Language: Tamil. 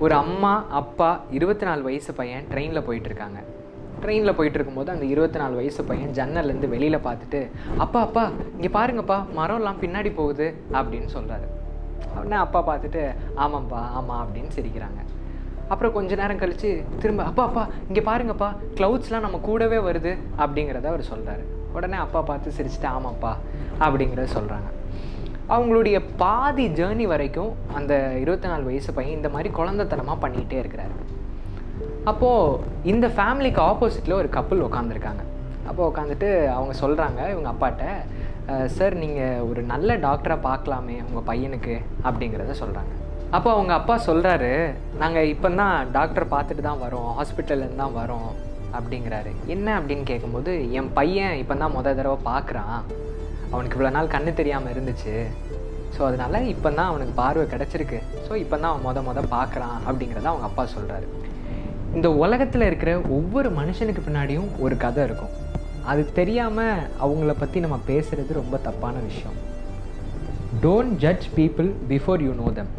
ஒரு அம்மா அப்பா இருபத்தி நாலு வயசு பையன் ட்ரெயினில் போயிட்டுருக்காங்க. ட்ரெயினில் போயிட்டு இருக்கும்போது அந்த இருபத்தி நாலு வயசு பையன் ஜன்னல்லேருந்து வெளியில் பார்த்துட்டு அப்பா அப்பா இங்கே பாருங்கப்பா மரம்லாம் பின்னாடி போகுது அப்படின்னு சொல்கிறாரு உடனே அப்பா பார்த்துட்டு ஆமாம்ப்பா ஆமாம் அப்படின்னு சிரிக்கிறாங்க. அப்புறம் கொஞ்ச நேரம் கழித்து திரும்ப அப்பா அப்பா இங்கே பாருங்கப்பா க்ளவுட்ஸ்லாம் நம்ம கூடவே வருது அப்படிங்கிறத அவர் சொல்கிறாரு உடனே அப்பா பார்த்து சிரிச்சுட்டு ஆமாப்பா அப்படிங்கிறத சொல்கிறாங்க அவங்களுடைய பாதி ஜேர்னி வரைக்கும் அந்த இருபத்தி நாலு வயசு பையன் இந்த மாதிரி குழந்தைத்தனமாக பண்ணிகிட்டே இருக்கிறாரு. அப்போது இந்த ஃபேமிலிக்கு ஆப்போசிட்டில் ஒரு கப்புள் உட்காந்துருக்காங்க அப்போ உட்காந்துட்டு அவங்க சொல்கிறாங்க இவங்க அப்பாட்ட சார் நீங்கள் ஒரு நல்ல டாக்டராக பார்க்கலாமே உங்கள் பையனுக்கு அப்படிங்கிறத சொல்கிறாங்க அப்போ அவங்க அப்பா சொல்கிறாரு நாங்கள் இப்போ தான் டாக்டர் பார்த்துட்டு தான் வரோம் ஹாஸ்பிட்டல்லேருந்து தான் வரோம் அப்படிங்கிறாரு. என்ன அப்படின்னு கேட்கும்போது என் பையன் இப்போ தான் முத தடவை பார்க்குறான். அவனுக்கு இவ்வளோ நாள் கண்ணு தெரியாமல் இருந்துச்சு. ஸோ அதனால் இப்போ தான் அவனுக்கு பார்வை கிடச்சிருக்கு. ஸோ இப்போ தான் அவன் மொத மொதல் பார்க்குறான் அப்படிங்கிறத அவங்க அப்பா சொல்கிறாரு இந்த உலகத்தில் இருக்கிற ஒவ்வொரு மனுஷனுக்கு பின்னாடியும் ஒரு கதை இருக்கும். அது தெரியாமல் அவங்கள பற்றி நம்ம பேசுகிறது ரொம்ப தப்பான விஷயம். Don't judge people before you know them